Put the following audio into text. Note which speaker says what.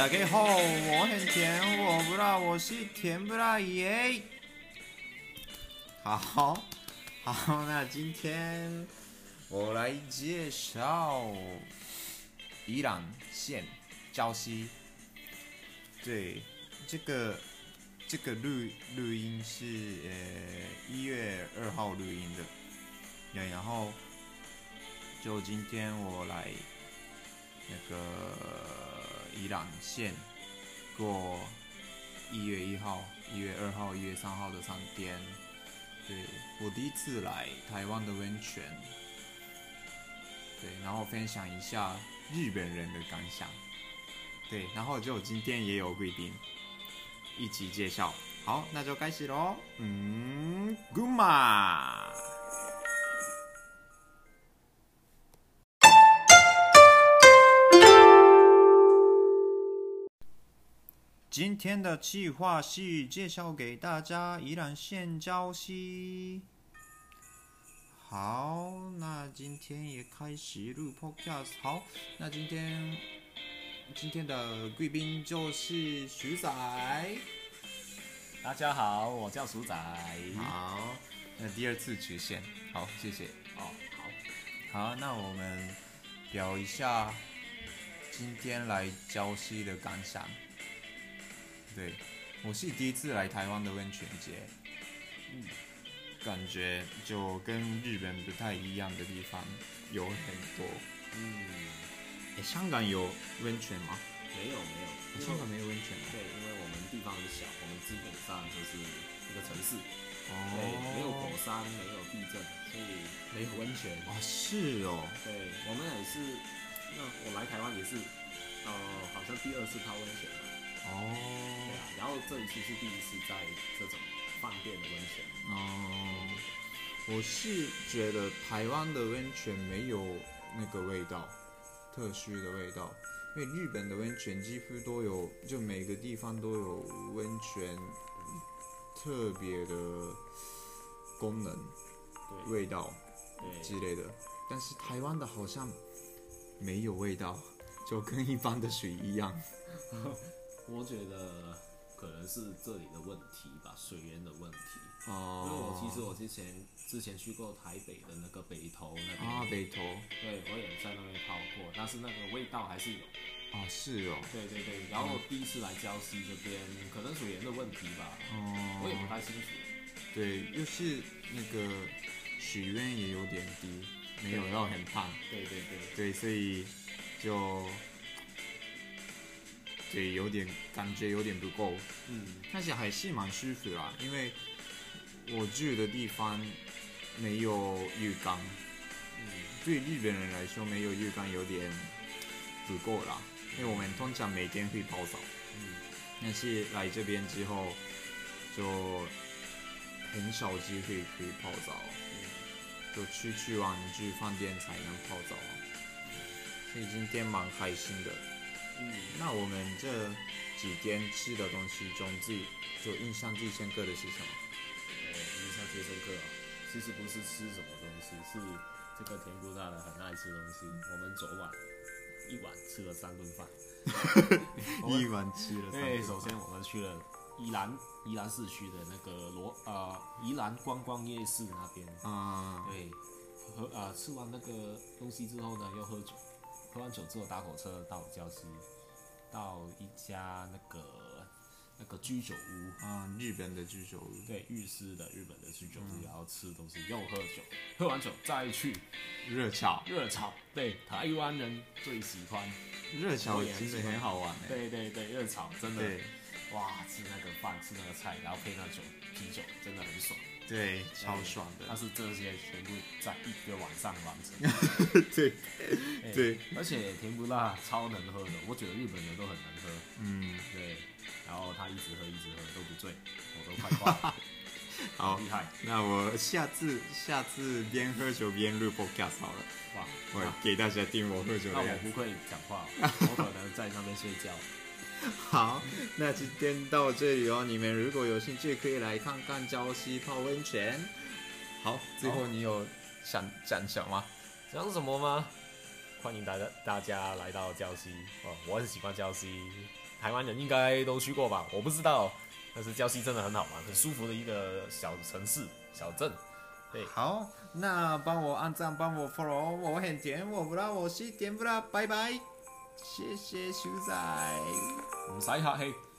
Speaker 1: 大家好，我很甜，我不知道，我是甜不辣耶。好，好，那今天我来介绍宜兰县礁溪。对，这个这个录录音是呃一月二号录音的。对，然后就今天我来那个伊兰县过一月一号、一月二号、一月三号的三天。对，我第一次来台湾的温泉。对，然后分享一下日本人的感想。对，然后就今天也有贵宾一起介绍。好，那就开始喽。嗯，Goodma。今天的计划是介绍给大家宜兰县礁溪。好，那今天也开始录 Podcast。好，那今天今天的贵宾就是鼠仔。
Speaker 2: 大家好，我叫鼠仔。
Speaker 1: 好，那第二次出现，好，谢谢。
Speaker 2: 哦，好，
Speaker 1: 好，那我们聊一下今天来礁溪的感想。对，我是第一次来台湾的温泉节，嗯，感觉就跟日本不太一样的地方有很多，
Speaker 2: 嗯，
Speaker 1: 诶，香港有温泉吗？
Speaker 2: 没有没有，
Speaker 1: 香港没有温泉。
Speaker 2: 对，因为我们地方很小，我们基本上就是一个城市，
Speaker 1: 哦，
Speaker 2: 没有火山，没有地震，所以没有温泉。
Speaker 1: 哦，是哦。
Speaker 2: 对，我们也是，那我来台湾也是，呃，好像第二次泡温泉。哦，对啊，然后这一次是第一次在这种饭店的温泉。
Speaker 1: 哦，我是觉得台湾的温泉没有那个味道，特殊的味道，因为日本的温泉几乎都有，就每个地方都有温泉特别的功能、味道之类的，但是台湾的好像没有味道，就跟一般的水一样。
Speaker 2: 我觉得可能是这里的问题吧，水源的问题。
Speaker 1: 哦。
Speaker 2: 因为我其实我之前之前去过台北的那个北投那边。
Speaker 1: 啊，北投。
Speaker 2: 对，我也在那边泡过，但是那个味道还是有。
Speaker 1: 啊，是哦。
Speaker 2: 对对对，然后第一次来礁溪这边，可能水源的问题吧。哦。我也不太清楚。
Speaker 1: 对，又是那个水源也有点低，没有到很烫。
Speaker 2: 对对对。
Speaker 1: 对，所以就。对，有点感觉有点不够，
Speaker 2: 嗯，
Speaker 1: 但是还是蛮舒服啦，因为我住的地方没有浴缸，
Speaker 2: 嗯，
Speaker 1: 对日本人来说没有浴缸有点不够啦，因为我们通常每天会泡澡，
Speaker 2: 嗯，
Speaker 1: 但是来这边之后就很少机会可以泡澡，嗯，就出去玩去饭店才能泡澡，所以今天蛮开心的。嗯，那我们这几天吃的东西中最就印象最深刻的是什么？
Speaker 2: 呃，印象最深刻啊，其实不是吃什么东西，是这个甜不辣的很爱吃东西。我们昨晚一晚吃了三顿饭，
Speaker 1: 一晚吃了三顿饭。
Speaker 2: 对，首先我们去了宜兰宜兰市区的那个罗呃宜兰观光夜市那边
Speaker 1: 啊，
Speaker 2: 对，喝啊、呃、吃完那个东西之后呢，又喝酒。喝完酒之后，搭火车到礁溪，到一家那个那个居酒屋。
Speaker 1: 啊，日本的居酒屋，
Speaker 2: 对，日式的日本的居酒屋，嗯、然后吃东西又喝酒，喝完酒再去
Speaker 1: 热炒，
Speaker 2: 热炒，对，台湾人最喜欢。
Speaker 1: 热炒，其实很好玩，
Speaker 2: 对对对，热炒真的，哇，吃那个饭，吃那个菜，然后配那酒，啤酒，真的很爽。
Speaker 1: 对，超爽的。
Speaker 2: 但是这些全部在一个晚上完成。
Speaker 1: 对，
Speaker 2: 欸、
Speaker 1: 对。
Speaker 2: 而且甜不辣超能喝的，我觉得日本人都很能喝。
Speaker 1: 嗯，
Speaker 2: 对。然后他一直喝，一直喝都不醉，我都快挂了。
Speaker 1: 好
Speaker 2: 厉害。
Speaker 1: 那我下次下次边喝酒边录 podcast 好了。
Speaker 2: 哇，
Speaker 1: 我给大家听我喝酒的。
Speaker 2: 那我不会讲话，我可能在那边睡觉。
Speaker 1: 好，那今天到这里哦。你们如果有兴趣，可以来看看礁溪泡温泉。好，最后你有想讲什么？
Speaker 2: 讲什么吗？欢迎大家大家来到礁溪哦，我很喜欢礁溪。台湾人应该都去过吧？我不知道，但是礁溪真的很好玩，很舒服的一个小城市、小镇。对，
Speaker 1: 好，那帮我按赞，帮我 follow，我很甜，我不辣，我是甜不辣，拜拜，谢谢秀仔，
Speaker 2: 唔使客气。